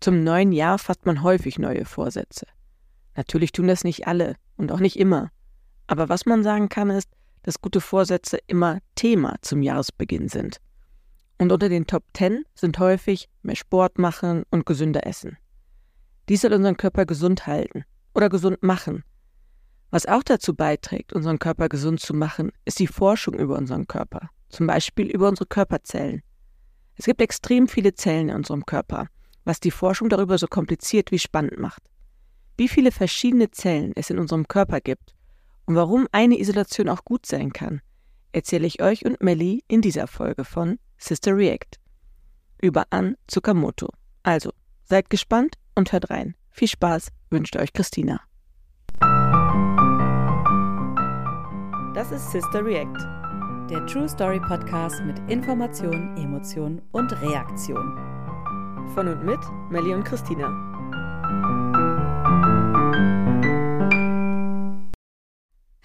Zum neuen Jahr fasst man häufig neue Vorsätze. Natürlich tun das nicht alle und auch nicht immer. Aber was man sagen kann, ist, dass gute Vorsätze immer Thema zum Jahresbeginn sind. Und unter den Top 10 sind häufig mehr Sport machen und gesünder essen. Dies soll unseren Körper gesund halten oder gesund machen. Was auch dazu beiträgt, unseren Körper gesund zu machen, ist die Forschung über unseren Körper, zum Beispiel über unsere Körperzellen. Es gibt extrem viele Zellen in unserem Körper, was die Forschung darüber so kompliziert wie spannend macht. Wie viele verschiedene Zellen es in unserem Körper gibt und warum eine Isolation auch gut sein kann, erzähle ich euch und Melly in dieser Folge von Sister React über An Tsukamoto. Also, seid gespannt und hört rein. Viel Spaß wünscht euch Christina. Das ist Sister React, der True Story Podcast mit Information, Emotion und Reaktion. Von und mit Melly und Christina.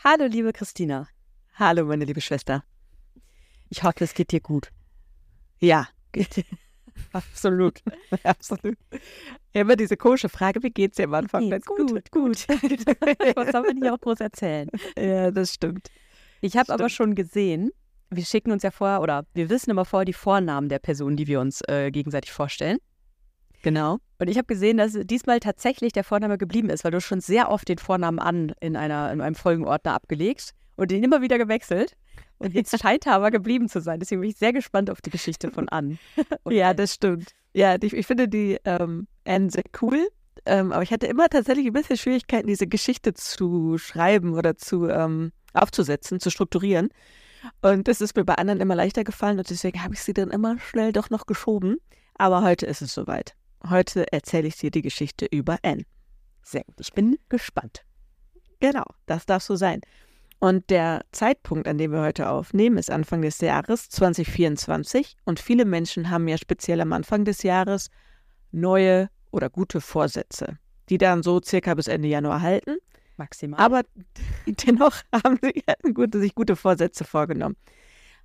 Hallo, liebe Christina. Hallo, meine liebe Schwester. Ich hoffe, es geht dir gut. Ja, absolut. absolut. Immer diese komische Frage, wie geht's dir am Anfang? Geht's gut, gut. Was soll man hier auch groß erzählen? Ja, das stimmt. Ich habe aber schon gesehen, wir schicken uns ja vor, oder wir wissen immer vorher die Vornamen der Personen, die wir uns äh, gegenseitig vorstellen. Genau. Und ich habe gesehen, dass diesmal tatsächlich der Vorname geblieben ist, weil du schon sehr oft den Vornamen an in, einer, in einem Folgenordner abgelegt und den immer wieder gewechselt. Und jetzt scheint er aber geblieben zu sein. Deswegen bin ich sehr gespannt auf die Geschichte von Ann. ja, das stimmt. Ja, ich, ich finde die ähm, Anne sehr cool. Ähm, aber ich hatte immer tatsächlich ein bisschen Schwierigkeiten, diese Geschichte zu schreiben oder zu ähm, aufzusetzen, zu strukturieren. Und das ist mir bei anderen immer leichter gefallen und deswegen habe ich sie dann immer schnell doch noch geschoben. Aber heute ist es soweit. Heute erzähle ich dir die Geschichte über Anne. Sehr gut. Ich bin gespannt. Genau, das darf so sein. Und der Zeitpunkt, an dem wir heute aufnehmen, ist Anfang des Jahres 2024. Und viele Menschen haben ja speziell am Anfang des Jahres neue oder gute Vorsätze, die dann so circa bis Ende Januar halten. Maximal. Aber dennoch haben sie gute, sich gute Vorsätze vorgenommen.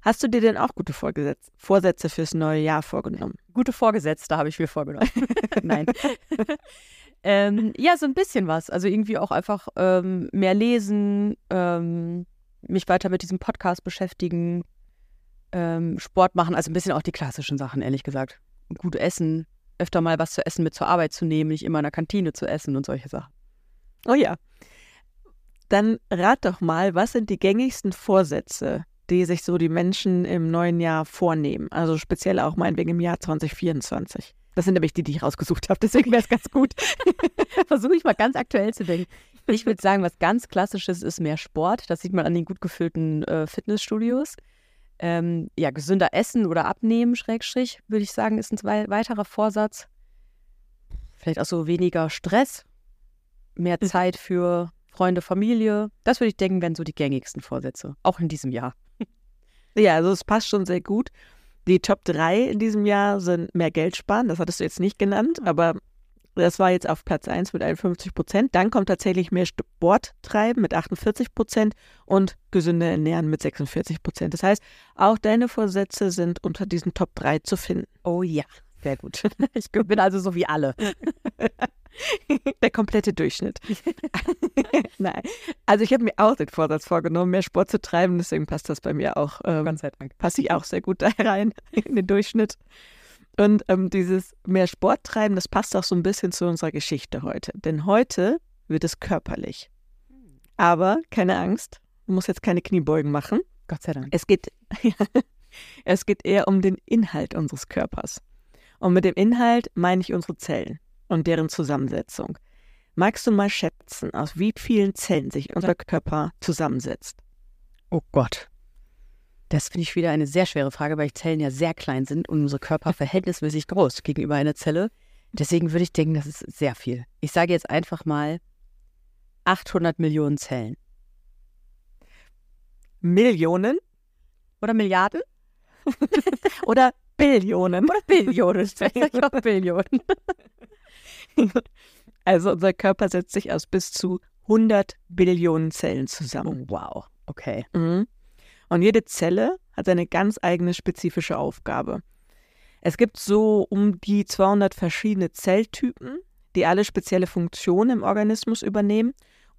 Hast du dir denn auch gute Vorgesetz Vorsätze fürs neue Jahr vorgenommen? Gute Vorgesetzte habe ich mir vorgenommen. Nein. ähm, ja, so ein bisschen was. Also irgendwie auch einfach ähm, mehr lesen, ähm, mich weiter mit diesem Podcast beschäftigen, ähm, Sport machen, also ein bisschen auch die klassischen Sachen, ehrlich gesagt. Gut essen, öfter mal was zu essen mit zur Arbeit zu nehmen, nicht immer in der Kantine zu essen und solche Sachen. Oh ja. Dann rat doch mal, was sind die gängigsten Vorsätze, die sich so die Menschen im neuen Jahr vornehmen? Also speziell auch meinetwegen im Jahr 2024. Das sind nämlich die, die ich rausgesucht habe, deswegen wäre es ganz gut. Versuche ich mal ganz aktuell zu denken. Ich würde sagen, was ganz Klassisches ist mehr Sport. Das sieht man an den gut gefüllten äh, Fitnessstudios. Ähm, ja, gesünder essen oder abnehmen, Schrägstrich, würde ich sagen, ist ein weiterer Vorsatz. Vielleicht auch so weniger Stress, mehr hm. Zeit für Freunde, Familie. Das würde ich denken, wären so die gängigsten Vorsätze, auch in diesem Jahr. Ja, also es passt schon sehr gut. Die Top 3 in diesem Jahr sind mehr Geld sparen, das hattest du jetzt nicht genannt, aber das war jetzt auf Platz 1 mit 51 Prozent. Dann kommt tatsächlich mehr Sport treiben mit 48 Prozent und gesünder ernähren mit 46 Prozent. Das heißt, auch deine Vorsätze sind unter diesen Top 3 zu finden. Oh ja, sehr gut. Ich bin also so wie alle. Der komplette Durchschnitt. Nein. Also ich habe mir auch den Vorsatz vorgenommen, mehr Sport zu treiben, deswegen passt das bei mir auch. Ähm, Gott sei Dank. Passe ich auch sehr gut da rein in den Durchschnitt. Und ähm, dieses mehr Sport treiben, das passt auch so ein bisschen zu unserer Geschichte heute. Denn heute wird es körperlich. Aber keine Angst, du musst jetzt keine Kniebeugen machen. Gott sei Dank. Es geht, es geht eher um den Inhalt unseres Körpers. Und mit dem Inhalt meine ich unsere Zellen und deren Zusammensetzung. Magst du mal schätzen, aus wie vielen Zellen sich unser Körper zusammensetzt? Oh Gott. Das finde ich wieder eine sehr schwere Frage, weil Zellen ja sehr klein sind und unsere Körper verhältnismäßig groß gegenüber einer Zelle. Deswegen würde ich denken, das ist sehr viel. Ich sage jetzt einfach mal 800 Millionen Zellen. Millionen? Oder Milliarden? Oder Billionen? Oder Billionen. Vielleicht auch Billionen. Also unser Körper setzt sich aus bis zu 100 Billionen Zellen zusammen. Oh, wow, okay. Mhm. Und jede Zelle hat eine ganz eigene spezifische Aufgabe. Es gibt so um die 200 verschiedene Zelltypen, die alle spezielle Funktionen im Organismus übernehmen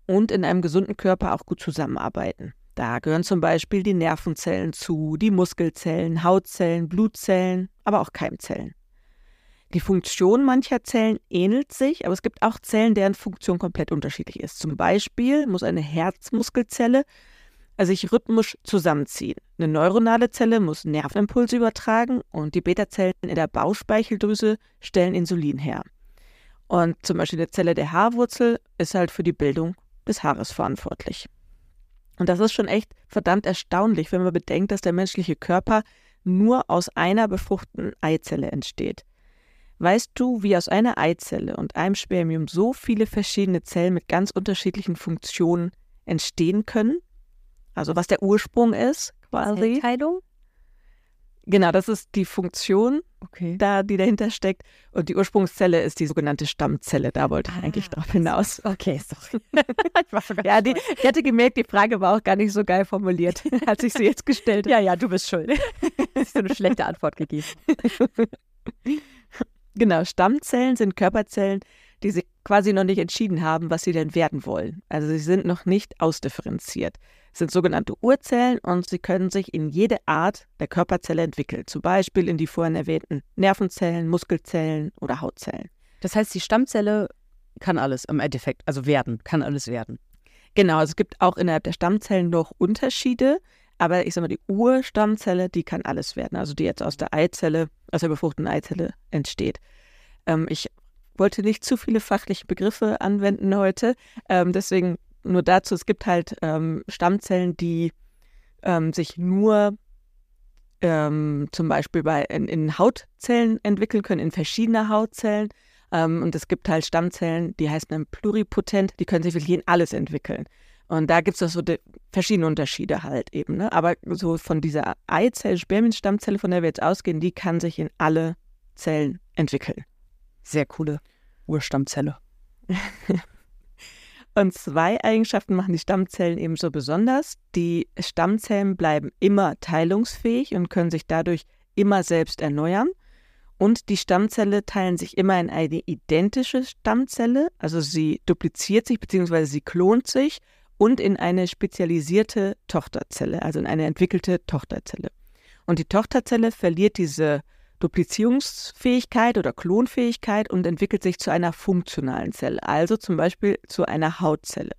und in einem gesunden Körper auch gut zusammenarbeiten. Da gehören zum Beispiel die Nervenzellen zu, die Muskelzellen, Hautzellen, Blutzellen, aber auch Keimzellen. Die Funktion mancher Zellen ähnelt sich, aber es gibt auch Zellen, deren Funktion komplett unterschiedlich ist. Zum Beispiel muss eine Herzmuskelzelle sich rhythmisch zusammenziehen. Eine neuronale Zelle muss Nervenimpulse übertragen und die Beta-Zellen in der Bauchspeicheldrüse stellen Insulin her. Und zum Beispiel eine Zelle der Haarwurzel ist halt für die Bildung des Haares verantwortlich. Und das ist schon echt verdammt erstaunlich, wenn man bedenkt, dass der menschliche Körper nur aus einer befruchteten Eizelle entsteht. Weißt du, wie aus einer Eizelle und einem Spermium so viele verschiedene Zellen mit ganz unterschiedlichen Funktionen entstehen können? Also was der Ursprung ist, quasi. Zellteilung? Genau, das ist die Funktion, Okay. da, die dahinter steckt. Und die Ursprungszelle ist die sogenannte Stammzelle. Da wollte ich eigentlich Ah, drauf hinaus. Okay, sorry. ich war schon Ja, die, ich hatte gemerkt, die Frage war auch gar nicht so geil formuliert, als ich sie jetzt gestellt habe. ja, ja, du bist schuld. Hast du eine schlechte Antwort gegeben. Genau, Stammzellen sind Körperzellen, die sich quasi noch nicht entschieden haben, was sie denn werden wollen. Also sie sind noch nicht ausdifferenziert. Es sind sogenannte Urzellen und sie können sich in jede Art der Körperzelle entwickeln. Zum Beispiel in die vorhin erwähnten Nervenzellen, Muskelzellen oder Hautzellen. Das heißt, die Stammzelle kann alles im Endeffekt, also werden, kann alles werden. Genau, also es gibt auch innerhalb der Stammzellen noch Unterschiede, aber ich sag mal, die Urstammzelle, die kann alles werden, also die jetzt aus der Eizelle, aus der befruchteten Eizelle entsteht. Ähm, ich wollte nicht zu viele fachliche Begriffe anwenden heute, ähm, deswegen nur dazu, es gibt halt ähm, Stammzellen, die ähm, sich nur ähm, zum Beispiel bei, in, in Hautzellen entwickeln können, in verschiedene Hautzellen. Ähm, und es gibt halt Stammzellen, die heißen dann pluripotent, die können sich wirklich in alles entwickeln. Und da gibt es so de- verschiedene Unterschiede halt eben. Ne? Aber so von dieser Eizelle, Spermienstammzelle, von der wir jetzt ausgehen, die kann sich in alle Zellen entwickeln. Sehr coole Urstammzelle. Und zwei Eigenschaften machen die Stammzellen ebenso besonders. Die Stammzellen bleiben immer teilungsfähig und können sich dadurch immer selbst erneuern. Und die Stammzelle teilen sich immer in eine identische Stammzelle, also sie dupliziert sich bzw. sie klont sich und in eine spezialisierte Tochterzelle, also in eine entwickelte Tochterzelle. Und die Tochterzelle verliert diese Duplizierungsfähigkeit oder Klonfähigkeit und entwickelt sich zu einer funktionalen Zelle, also zum Beispiel zu einer Hautzelle.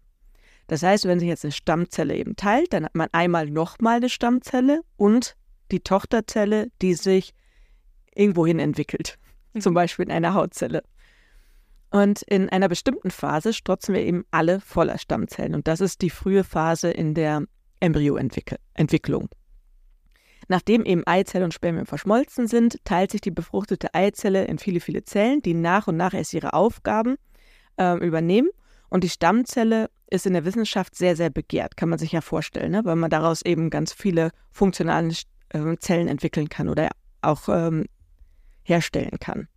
Das heißt, wenn sich jetzt eine Stammzelle eben teilt, dann hat man einmal nochmal eine Stammzelle und die Tochterzelle, die sich irgendwohin entwickelt, zum Beispiel in einer Hautzelle. Und in einer bestimmten Phase strotzen wir eben alle voller Stammzellen. Und das ist die frühe Phase in der Embryoentwicklung. Nachdem eben Eizelle und Spermien verschmolzen sind, teilt sich die befruchtete Eizelle in viele, viele Zellen, die nach und nach erst ihre Aufgaben äh, übernehmen. Und die Stammzelle ist in der Wissenschaft sehr, sehr begehrt, kann man sich ja vorstellen, ne? weil man daraus eben ganz viele funktionale äh, Zellen entwickeln kann oder auch ähm, herstellen kann.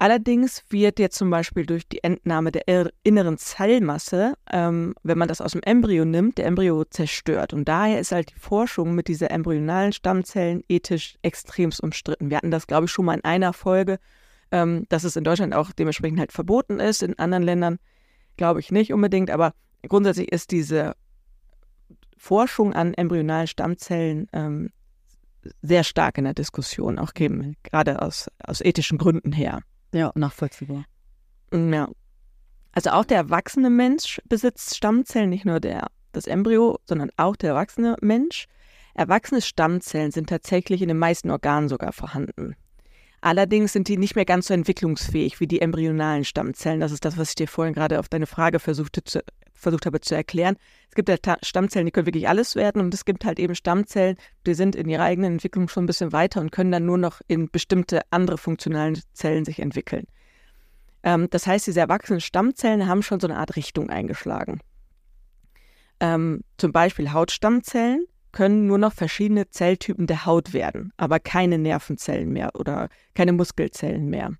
Allerdings wird jetzt zum Beispiel durch die Entnahme der inneren Zellmasse, ähm, wenn man das aus dem Embryo nimmt, der Embryo zerstört. Und daher ist halt die Forschung mit dieser embryonalen Stammzellen ethisch extremst umstritten. Wir hatten das, glaube ich, schon mal in einer Folge, ähm, dass es in Deutschland auch dementsprechend halt verboten ist. In anderen Ländern glaube ich nicht unbedingt, aber grundsätzlich ist diese Forschung an embryonalen Stammzellen ähm, sehr stark in der Diskussion, auch gerade aus, aus ethischen Gründen her. Ja, nachvollziehbar. Ja. Also auch der erwachsene Mensch besitzt Stammzellen, nicht nur der, das Embryo, sondern auch der erwachsene Mensch. Erwachsene Stammzellen sind tatsächlich in den meisten Organen sogar vorhanden. Allerdings sind die nicht mehr ganz so entwicklungsfähig wie die embryonalen Stammzellen. Das ist das, was ich dir vorhin gerade auf deine Frage versuchte zu, versucht habe zu erklären. Es gibt halt Stammzellen, die können wirklich alles werden und es gibt halt eben Stammzellen, die sind in ihrer eigenen Entwicklung schon ein bisschen weiter und können dann nur noch in bestimmte andere funktionalen Zellen sich entwickeln. Ähm, das heißt, diese erwachsenen Stammzellen haben schon so eine Art Richtung eingeschlagen. Ähm, zum Beispiel Hautstammzellen können nur noch verschiedene Zelltypen der Haut werden, aber keine Nervenzellen mehr oder keine Muskelzellen mehr.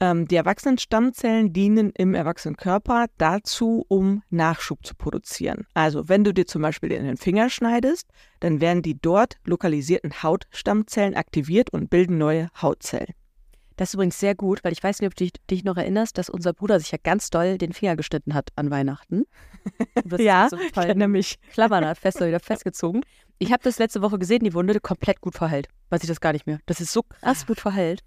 Ähm, die Erwachsenenstammzellen dienen im Erwachsenenkörper dazu, um Nachschub zu produzieren. Also wenn du dir zum Beispiel in den Finger schneidest, dann werden die dort lokalisierten Hautstammzellen aktiviert und bilden neue Hautzellen. Das ist übrigens sehr gut, weil ich weiß nicht, ob du dich, noch erinnerst, dass unser Bruder sich ja ganz doll den Finger geschnitten hat an Weihnachten. ja, so ich erinnere mich. Klammern hat fest wieder festgezogen. Ich habe das letzte Woche gesehen, die Wunde komplett gut verheilt. Weiß ich das gar nicht mehr. Das ist so krass gut verheilt.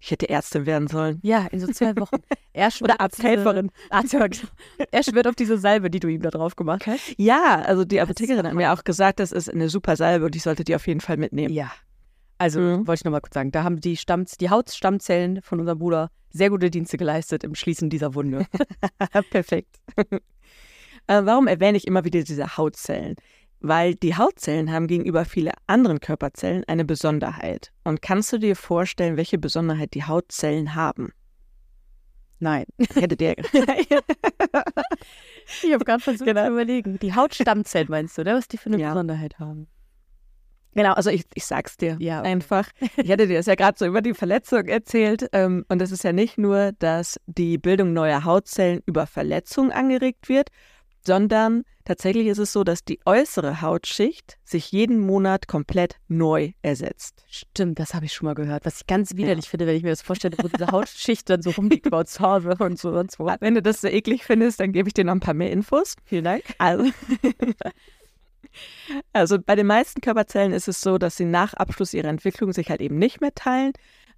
Ich hätte Ärztin werden sollen. Ja, in so zwei Wochen. Er Oder Arzthelferin. Arzthelferin. er schwört auf diese Salbe, die du ihm da drauf gemacht hast. Ja, also die Apothekerin hat mir auch gesagt, das ist eine super Salbe und ich sollte die auf jeden Fall mitnehmen. Ja, also mhm. wollte ich nochmal kurz sagen, da haben die, Stamm, die Hautstammzellen von unserem Bruder sehr gute Dienste geleistet im Schließen dieser Wunde. Perfekt. äh, warum erwähne ich immer wieder diese Hautzellen? Weil die Hautzellen haben gegenüber vielen anderen Körperzellen eine Besonderheit. Und kannst du dir vorstellen, welche Besonderheit die Hautzellen haben? Nein. Hätte der. ich habe gerade versucht genau. zu überlegen. Die Hautstammzellen meinst du, oder? Was die für eine ja. Besonderheit haben? Genau, also ich, ich sag's dir ja, okay. einfach. Ich hatte dir das ja gerade so über die Verletzung erzählt. Ähm, und es ist ja nicht nur, dass die Bildung neuer Hautzellen über Verletzungen angeregt wird, sondern tatsächlich ist es so, dass die äußere Hautschicht sich jeden Monat komplett neu ersetzt. Stimmt, das habe ich schon mal gehört. Was ich ganz widerlich ja. finde, wenn ich mir das vorstelle, wo diese Hautschicht dann so rumliegt zu Hause und so und so. Wenn du das so eklig findest, dann gebe ich dir noch ein paar mehr Infos. Vielen Dank. Also, Also bei den meisten Körperzellen ist es so, dass sie nach Abschluss ihrer Entwicklung sich halt eben nicht mehr teilen.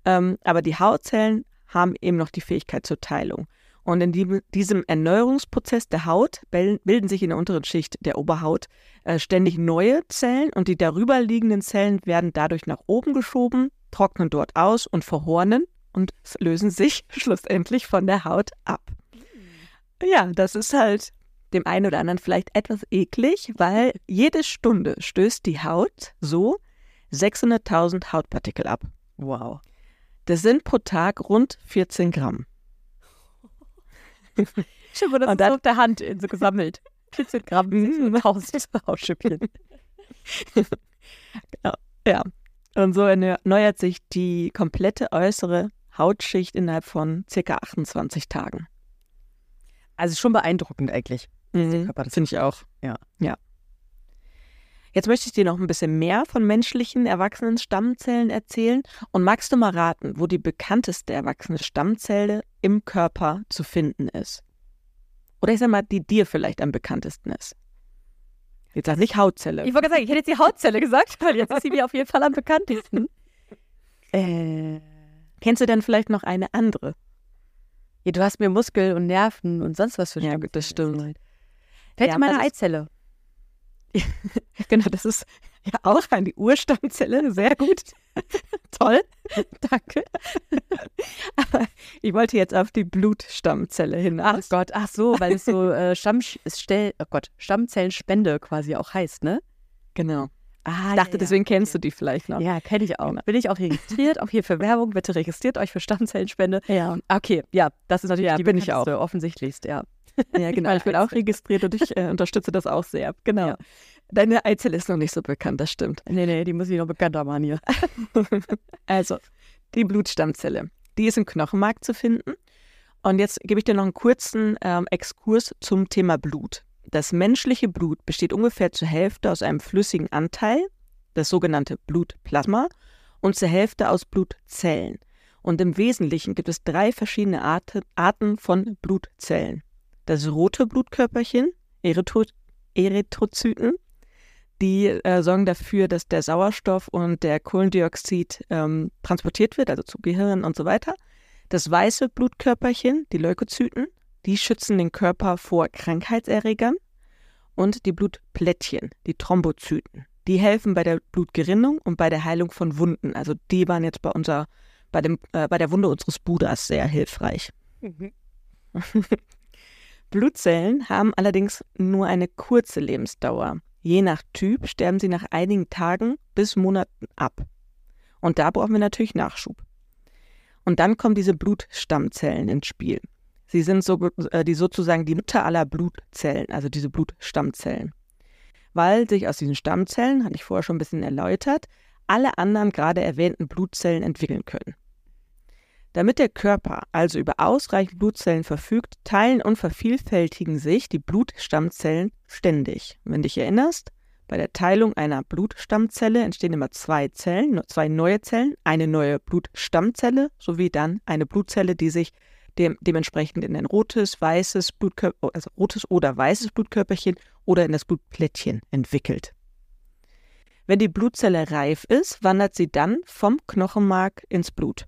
Ähm, aber die Hautzellen haben eben noch die Fähigkeit zur Teilung. Und in die, diesem Erneuerungsprozess der Haut bilden sich in der unteren Schicht der Oberhaut äh, ständig neue Zellen und die darüber liegenden Zellen werden dadurch nach oben geschoben, trocknen dort aus und verhornen und lösen sich schlussendlich von der Haut ab. Ja, das ist halt dem einen oder anderen vielleicht etwas eklig, weil jede Stunde stößt die Haut so 600.000 Hautpartikel ab. Wow. Das sind pro Tag rund 14 Gramm. Schon wurde das dann, auf der Hand so gesammelt. 14 Gramm, 1000 Hautschüppchen. genau, ja. Und so erneuert sich die komplette äußere Hautschicht innerhalb von circa 28 Tagen. Also schon beeindruckend eigentlich. Mhm, Finde ich auch. Ja. Ja. Jetzt möchte ich dir noch ein bisschen mehr von menschlichen erwachsenen Stammzellen erzählen. Und magst du mal raten, wo die bekannteste erwachsene Stammzelle im Körper zu finden ist? Oder ich sag mal, die dir vielleicht am bekanntesten ist. Jetzt sag nicht Hautzelle. Ich wollte sagen, ich hätte jetzt die Hautzelle gesagt, weil jetzt ist sie mir auf jeden Fall am bekanntesten. Äh, kennst du denn vielleicht noch eine andere? Ja, du hast mir Muskel und Nerven und sonst was für Ja, das stimmt. Fällt ja, meine Eizelle. genau, das ist ja auch eine Urstammzelle. Sehr gut. Toll. Danke. Aber ich wollte jetzt auf die Blutstammzelle hinaus. Ach Gott, ach so, weil es so äh, Stamm, Stell, oh Gott, Stammzellenspende quasi auch heißt, ne? Genau. Ah, ich dachte, ja, deswegen okay. kennst du die vielleicht noch. Ja, kenne ich auch. Genau. Bin ich auch registriert, auch hier für Werbung. Bitte registriert euch für Stammzellenspende. Ja. Okay, ja, das ist natürlich ja, die bin ich auch. offensichtlichst, ja. Ja, genau. ich bin auch registriert und ich äh, unterstütze das auch sehr. Genau. Ja. Deine Eizelle ist noch nicht so bekannt, das stimmt. Nee, nee, die muss ich noch bekannter machen hier. also, die Blutstammzelle. Die ist im Knochenmark zu finden. Und jetzt gebe ich dir noch einen kurzen ähm, Exkurs zum Thema Blut. Das menschliche Blut besteht ungefähr zur Hälfte aus einem flüssigen Anteil, das sogenannte Blutplasma, und zur Hälfte aus Blutzellen. Und im Wesentlichen gibt es drei verschiedene Arten von Blutzellen das rote Blutkörperchen, Erythro Erythrozyten. Die äh, sorgen dafür, dass der Sauerstoff und der Kohlendioxid ähm, transportiert wird, also zu Gehirn und so weiter. Das weiße Blutkörperchen, die Leukozyten, die schützen den Körper vor Krankheitserregern. Und die Blutplättchen, die Thrombozyten, die helfen bei der Blutgerinnung und bei der Heilung von Wunden. Also die waren jetzt bei unser, bei, dem, äh, bei der Wunde unseres Bruders sehr hilfreich. Mhm. Blutzellen haben allerdings nur eine kurze Lebensdauer. Je nach Typ sterben sie nach einigen Tagen bis Monaten ab. Und da brauchen wir natürlich Nachschub. Und dann kommen diese Blutstammzellen ins Spiel. Sie sind so, äh, die sozusagen die Mutter aller Blutzellen, also diese Blutstammzellen. Weil sich aus diesen Stammzellen, hatte ich vorher schon ein bisschen erläutert, alle anderen gerade erwähnten Blutzellen entwickeln können. Damit der Körper also über ausreichend Blutzellen verfügt, teilen und vervielfältigen sich die Blutstammzellen ständig. Wenn dich erinnerst, bei der Teilung einer Blutstammzelle entstehen immer zwei Zellen, zwei neue Zellen, eine neue Blutstammzelle sowie dann eine Blutzelle, die sich dem, dementsprechend in ein rotes, weißes Blutkörper, also rotes oder weißes Blutkörperchen oder in das Blutplättchen entwickelt. Wenn die Blutzelle reif ist, wandert sie dann vom Knochenmark ins Blut.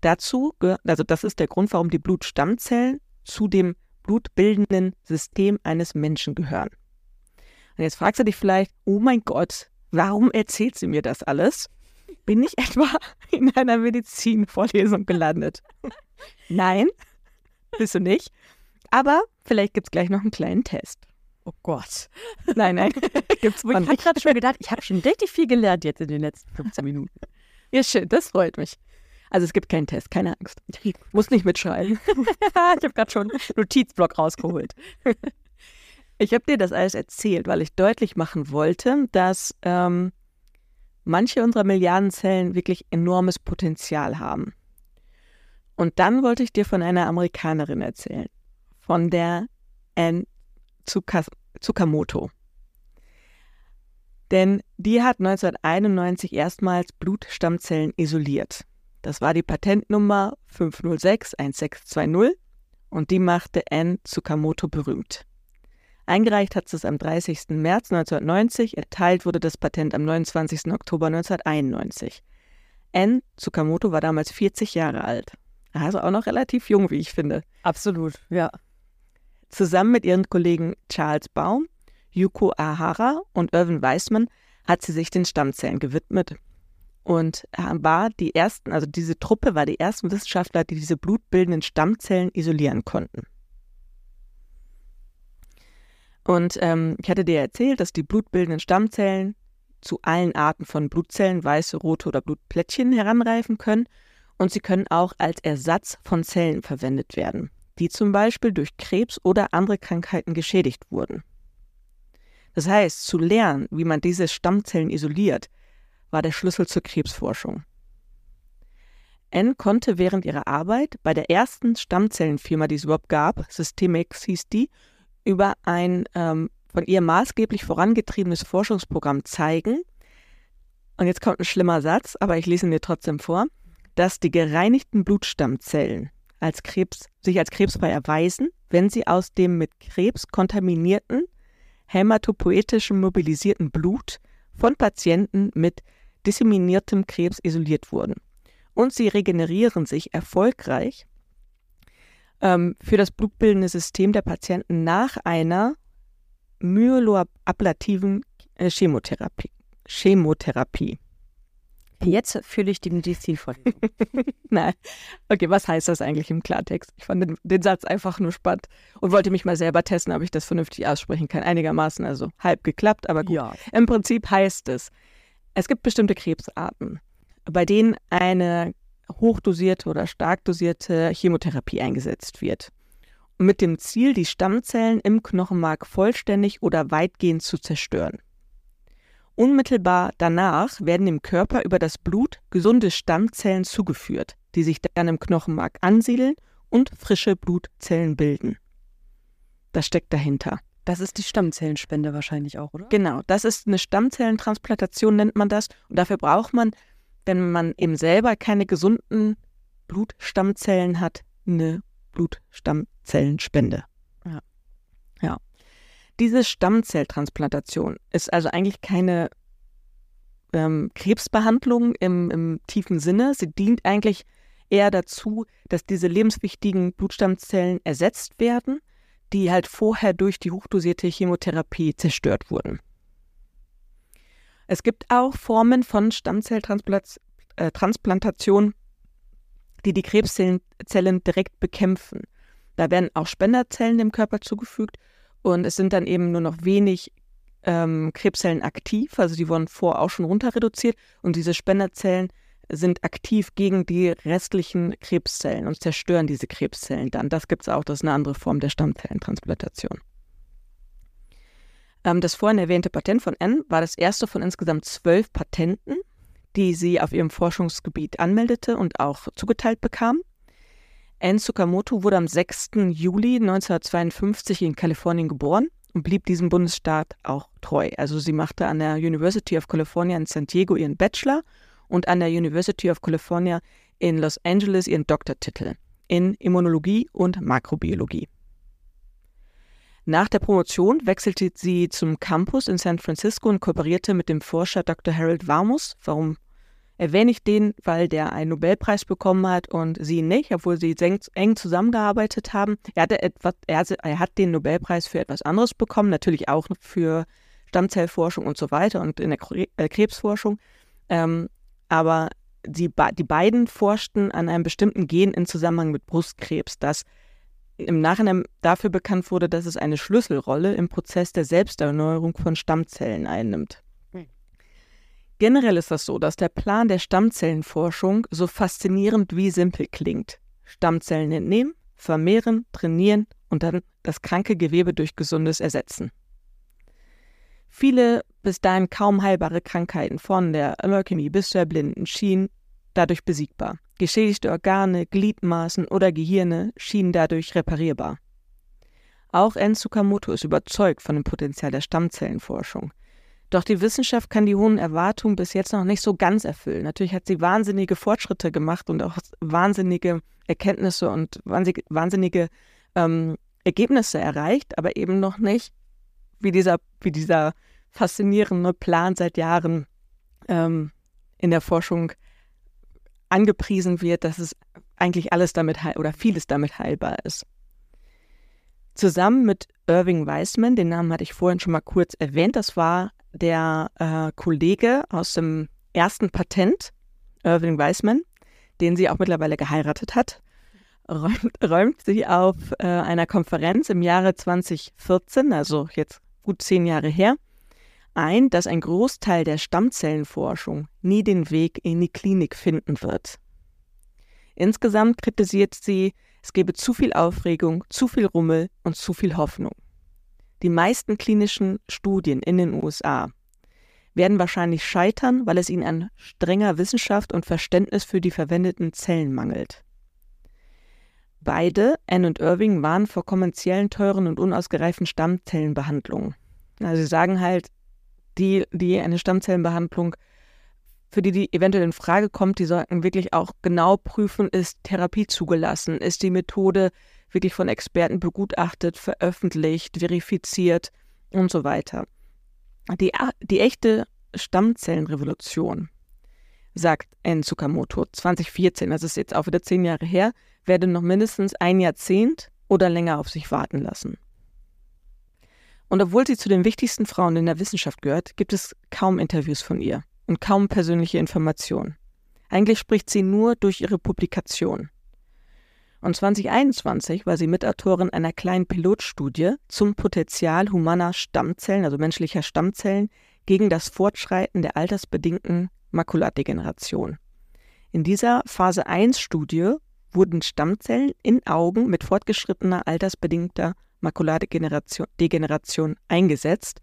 Dazu, also das ist der Grund, warum die Blutstammzellen zu dem blutbildenden System eines Menschen gehören. Und jetzt fragst du dich vielleicht, oh mein Gott, warum erzählt sie mir das alles? Bin ich etwa in einer Medizinvorlesung gelandet? Nein, bist du nicht. Aber vielleicht gibt es gleich noch einen kleinen Test. Oh Gott. Nein, nein. Gibt's ich habe gerade schon gedacht, ich habe schon richtig viel gelernt jetzt in den letzten 15 Minuten. Ja, schön, das freut mich. Also es gibt keinen Test, keine Angst. Ich muss nicht mitschreiben. ich habe gerade schon einen Notizblock rausgeholt. ich habe dir das alles erzählt, weil ich deutlich machen wollte, dass ähm, manche unserer Milliardenzellen wirklich enormes Potenzial haben. Und dann wollte ich dir von einer Amerikanerin erzählen, von der Anne Tsukamoto. Denn die hat 1991 erstmals Blutstammzellen isoliert. Das war die Patentnummer 5061620 und die machte Anne Tsukamoto berühmt. Eingereicht hat sie es am 30. März 1990, erteilt wurde das Patent am 29. Oktober 1991. Anne Tsukamoto war damals 40 Jahre alt. Also auch noch relativ jung, wie ich finde. Absolut, ja. Zusammen mit ihren Kollegen Charles Baum, Yuko Ahara und Irvin Weisman hat sie sich den Stammzellen gewidmet und äh, war die ersten, also diese Truppe war die ersten Wissenschaftler, die diese blutbildenden Stammzellen isolieren konnten. Und ähm, ich hatte dir erzählt, dass die blutbildenden Stammzellen zu allen Arten von Blutzellen, weiße, rote oder Blutplättchen heranreifen können und sie können auch als Ersatz von Zellen verwendet werden, die zum Beispiel durch Krebs oder andere Krankheiten geschädigt wurden. Das heißt, zu lernen, wie man diese Stammzellen isoliert, war der Schlüssel zur Krebsforschung. Anne konnte während ihrer Arbeit bei der ersten Stammzellenfirma, die es überhaupt gab, Systemex hieß die, über ein ähm, von ihr maßgeblich vorangetriebenes Forschungsprogramm zeigen, und jetzt kommt ein schlimmer Satz, aber ich lese ihn dir trotzdem vor, dass die gereinigten Blutstammzellen als Krebs, sich als krebsfrei erweisen, wenn sie aus dem mit Krebs kontaminierten, hämatopoetischen mobilisierten Blut von Patienten mit disseminiertem Krebs isoliert wurden. Und sie regenerieren sich erfolgreich ähm, für das blutbildende System der Patienten nach einer myeloablativen äh, Chemotherapie. Chemotherapie. Jetzt fühle ich die Medizinvorlesung. Nein. Okay, was heißt das eigentlich im Klartext? Ich fand den, den, Satz einfach nur spannend und wollte mich mal selber testen, ob ich das vernünftig aussprechen kann. Einigermaßen, also halb geklappt, aber gut. Ja. Im Prinzip heißt es, es gibt bestimmte Krebsarten, bei denen eine hochdosierte oder stark dosierte Chemotherapie eingesetzt wird. Mit dem Ziel, die Stammzellen im Knochenmark vollständig oder weitgehend zu zerstören. Unmittelbar danach werden dem Körper über das Blut gesunde Stammzellen zugeführt, die sich dann im Knochenmark ansiedeln und frische Blutzellen bilden. Das steckt dahinter. Das ist die Stammzellenspende wahrscheinlich auch, oder? Genau, das ist eine Stammzellentransplantation, nennt man das. Und dafür braucht man, wenn man eben selber keine gesunden Blutstammzellen hat, eine Blutstammzellenspende. Ja. Ja. Diese Stammzelltransplantation ist also eigentlich keine ähm, Krebsbehandlung im, im tiefen Sinne. Sie dient eigentlich eher dazu, dass diese lebenswichtigen Blutstammzellen ersetzt werden, die halt vorher durch die hochdosierte Chemotherapie zerstört wurden. Es gibt auch Formen von Stammzelltransplantation, äh, die die Krebszellen direkt bekämpfen. Da werden auch Spenderzellen dem Körper zugefügt und es sind dann eben nur noch wenig ähm, Krebszellen aktiv, also die wurden vorher auch schon runter reduziert und diese Spenderzellen sind aktiv gegen die restlichen Krebszellen und zerstören diese Krebszellen dann. Das gibt es auch, das ist eine andere Form der Stammzellentransplantation. Ähm, das vorhin erwähnte Patent von N war das erste von insgesamt zwölf Patenten, die sie auf ihrem Forschungsgebiet anmeldete und auch zugeteilt bekam. Anne Tsukamoto wurde am 6. Juli 1952 in Kalifornien geboren und blieb diesem Bundesstaat auch treu. Also sie machte an der University of California in San Diego ihren Bachelor und an der University of California in Los Angeles ihren Doktortitel in Immunologie und Makrobiologie. Nach der Promotion wechselte sie zum Campus in San Francisco und kooperierte mit dem Forscher Dr. Harold Varmus. Warum erwähne ich den? Weil der einen Nobelpreis bekommen hat und sie nicht, obwohl sie eng zusammengearbeitet haben. Er, hatte etwas, er, hat den Nobelpreis für etwas anderes bekommen, natürlich auch für Stammzellforschung und so weiter und in der äh, Krebsforschung. Ähm, aber die, die beiden forschten an einem bestimmten Gen in Zusammenhang mit Brustkrebs, das im Nachhinein dafür bekannt wurde, dass es eine Schlüsselrolle im Prozess der Selbsterneuerung von Stammzellen einnimmt. Hm. Generell ist das so, dass der Plan der Stammzellenforschung so faszinierend wie simpel klingt. Stammzellen entnehmen, vermehren, trainieren und dann das kranke Gewebe durch gesundes ersetzen. Viele bis dahin kaum heilbare Krankheiten von der Leukämie bis zur Blinden schienen dadurch besiegbar. Geschädigte Organe, Gliedmaßen oder Gehirne schienen dadurch reparierbar. Auch En Tsukamoto ist überzeugt von dem Potenzial der Stammzellenforschung. Doch die Wissenschaft kann die hohen Erwartungen bis jetzt noch nicht so ganz erfüllen. Natürlich hat sie wahnsinnige Fortschritte gemacht und auch wahnsinnige Erkenntnisse und wahnsinnige ähm, Ergebnisse erreicht, aber eben noch nicht wie dieser, wie dieser faszinierende Plan seit Jahren ähm, in der Forschung angepriesen wird, dass es eigentlich alles damit heil oder vieles damit heilbar ist. Zusammen mit Irving Weisman, den Namen hatte ich vorhin schon mal kurz erwähnt, das war der äh, Kollege aus dem ersten Patent, Irving Weisman, den sie auch mittlerweile geheiratet hat, räumt, räumt sie auf äh, einer Konferenz im Jahre 2014, also jetzt gut zehn Jahre her, ein, dass ein Großteil der Stammzellenforschung nie den Weg in die Klinik finden wird. Insgesamt kritisiert sie, es gebe zu viel Aufregung, zu viel Rummel und zu viel Hoffnung. Die meisten klinischen Studien in den USA werden wahrscheinlich scheitern, weil es ihnen an strenger Wissenschaft und Verständnis für die verwendeten Zellen mangelt. Beide, Anne und Irving, waren vor kommerziellen, teuren und unausgereiften Stammzellenbehandlungen. Also sie sagen halt, die, die eine Stammzellenbehandlung, für die die eventuell in Frage kommt, die sollten wirklich auch genau prüfen, ist Therapie zugelassen, ist die Methode wirklich von Experten begutachtet, veröffentlicht, verifiziert und so weiter. Die, die echte Stammzellenrevolution, sagt N. Tsukamoto 2014, das ist jetzt auch wieder zehn Jahre her, werde noch mindestens ein Jahrzehnt oder länger auf sich warten lassen. Und obwohl sie zu den wichtigsten Frauen in der Wissenschaft gehört, gibt es kaum Interviews von ihr und kaum persönliche Informationen. Eigentlich spricht sie nur durch ihre Publikation. Und 2021 war sie Mitautorin einer kleinen Pilotstudie zum Potenzial humaner Stammzellen, also menschlicher Stammzellen, gegen das Fortschreiten der altersbedingten Makuladegeneration. In dieser Phase 1 Studie wurden Stammzellen in Augen mit fortgeschrittener altersbedingter Makuladegeneration eingesetzt.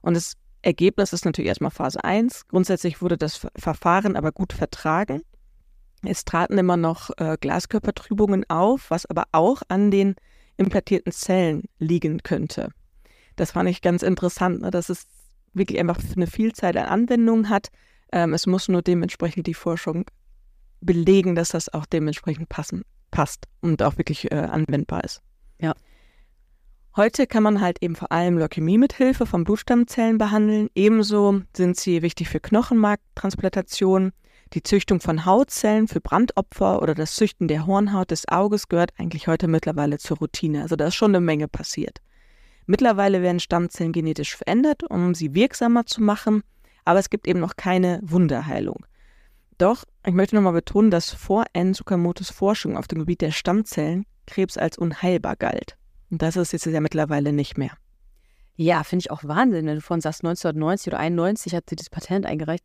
Und das Ergebnis ist natürlich erstmal Phase 1. Grundsätzlich wurde das Verfahren aber gut vertragen. Es traten immer noch äh, Glaskörpertrübungen auf, was aber auch an den implantierten Zellen liegen könnte. Das fand ich ganz interessant, ne, dass es wirklich einfach eine Vielzahl an Anwendungen hat. Ähm, es muss nur dementsprechend die Forschung belegen, dass das auch dementsprechend passen, passt und auch wirklich äh, anwendbar ist. Ja. Heute kann man halt eben vor allem Leukämie mit Hilfe von Blutstammzellen behandeln. Ebenso sind sie wichtig für Knochenmarktransplantation. Die Züchtung von Hautzellen für Brandopfer oder das Züchten der Hornhaut des Auges gehört eigentlich heute mittlerweile zur Routine. Also da ist schon eine Menge passiert. Mittlerweile werden Stammzellen genetisch verändert, um sie wirksamer zu machen, aber es gibt eben noch keine Wunderheilung. Doch, ich möchte nochmal betonen, dass vor N. Tsukamotos Forschung auf dem Gebiet der Stammzellen Krebs als unheilbar galt. Und das ist jetzt ja mittlerweile nicht mehr. Ja, finde ich auch Wahnsinn, wenn du vorhin sagst, 1990 oder 91 hat sie das Patent eingereicht.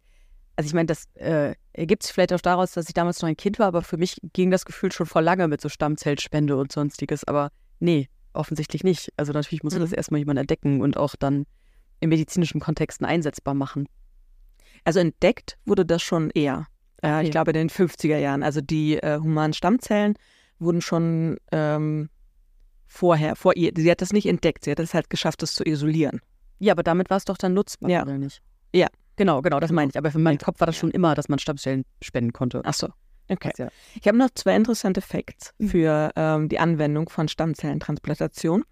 Also ich meine, das äh, ergibt sich vielleicht auch daraus, dass ich damals noch ein Kind war, aber für mich ging das Gefühl schon vor lange mit so Stammzellspende und sonstiges. Aber nee, offensichtlich nicht. Also natürlich muss mhm. das erstmal jemand entdecken und auch dann in medizinischen Kontexten einsetzbar machen. Also entdeckt wurde das schon eher. Äh, Okay. Ich glaube in den 50er Jahren. Also die äh, humanen Stammzellen wurden schon ähm, vorher, vor ihr, sie hat das nicht entdeckt, sie hat es halt geschafft, das zu isolieren. Ja, aber damit war es doch dann nutzbar, Ja. oder nicht? Ja. Genau, genau, das Genau. meine ich. Aber für meinen Kopf war das schon immer, dass man Stammzellen spenden konnte. Ach so. Okay. Ja Ich habe noch zwei interessante Facts Mhm. für ähm, die Anwendung von Stammzellentransplantation.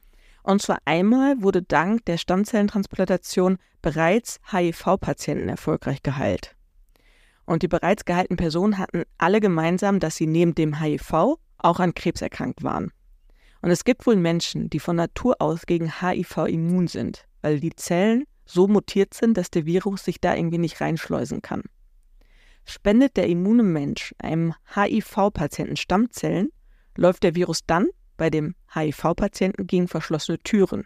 Und zwar einmal wurde dank der Stammzellentransplantation bereits HIV-Patienten erfolgreich geheilt. Und die bereits geheilten Personen hatten alle gemeinsam, dass sie neben dem HIV auch an Krebs erkrankt waren. Und es gibt wohl Menschen, die von Natur aus gegen HIV immun sind, weil die Zellen so mutiert sind, dass der Virus sich da irgendwie nicht reinschleusen kann. Spendet der immune Mensch einem HIV-Patienten Stammzellen, läuft der Virus dann bei dem HIV-Patienten gegen verschlossene Türen.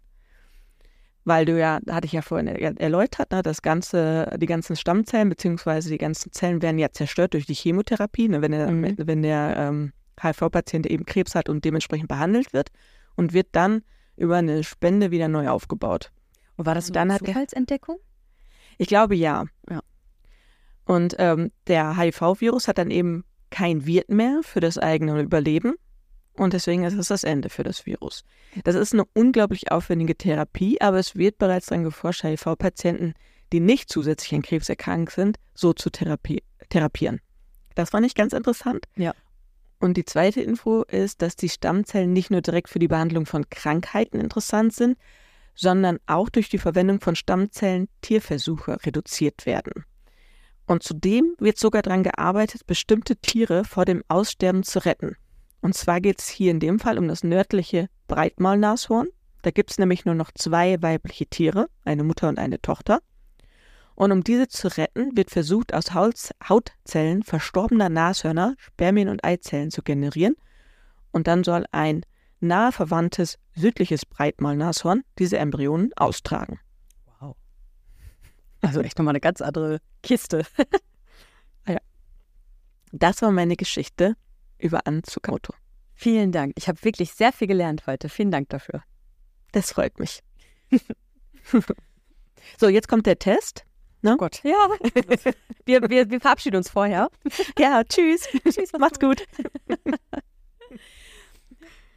Weil du ja, hatte ich ja vorhin er erläutert, ne, das ganze, die ganzen Stammzellen bzw. die ganzen Zellen werden ja zerstört durch die Chemotherapie, ne, wenn der, Mhm. wenn der ähm, HIV-Patient eben Krebs hat und dementsprechend behandelt wird und wird dann über eine Spende wieder neu aufgebaut. Und war das so Dann eine der- Zufallsentdeckung? Ich glaube ja. Ja. Und ähm, der HIV-Virus hat dann eben kein Wirt mehr für das eigene Überleben. Und deswegen ist es das Ende für das Virus. Das ist eine unglaublich aufwendige Therapie, aber es wird bereits daran geforscht, HIV-Patienten, die nicht zusätzlich an Krebs erkrankt sind, so zu therapie therapieren. Das fand ich ganz interessant. Ja. Und die zweite Info ist, dass die Stammzellen nicht nur direkt für die Behandlung von Krankheiten interessant sind, sondern auch durch die Verwendung von Stammzellen Tierversuche reduziert werden. Und zudem wird sogar daran gearbeitet, bestimmte Tiere vor dem Aussterben zu retten. Und zwar geht es hier in dem Fall um das nördliche Breitmaulnashorn. Da gibt es nämlich nur noch zwei weibliche Tiere, eine Mutter und eine Tochter. Und um diese zu retten, wird versucht, aus Haut Hautzellen verstorbener Nashörner Spermien und Eizellen zu generieren. Und dann soll ein nahe verwandtes südliches Breitmaulnashorn diese Embryonen austragen. Wow. Also echt nochmal eine ganz andere Kiste. Das war meine Geschichte über Anne Tsukamoto. Vielen Dank. Ich habe wirklich sehr viel gelernt heute. Vielen Dank dafür. Das freut mich. so, jetzt kommt der Test. Oh Gott. Ja. Wir, wir, wir verabschieden uns vorher. Ja, tschüss. Tschüss, Macht's gut.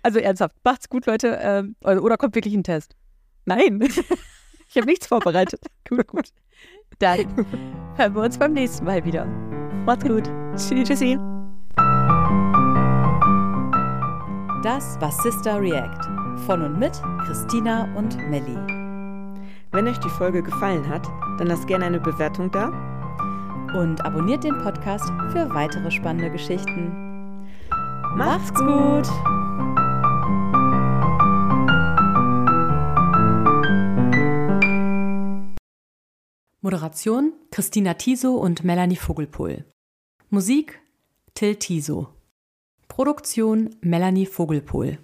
Also ernsthaft, macht's gut, Leute. Ähm, oder, oder kommt wirklich ein Test? Nein, ich habe nichts vorbereitet. Gut, gut. Dann hören wir uns beim nächsten Mal wieder. Macht's gut. Tschüssi. Das war Sister React von und mit Christina und Melli. Wenn euch die Folge gefallen hat, dann lasst gerne eine Bewertung da. Und abonniert den Podcast für weitere spannende Geschichten. Macht's gut! Moderation Christina Tiso und Melanie Vogelpohl. Musik Till Tiso. Produktion Melanie Vogelpohl.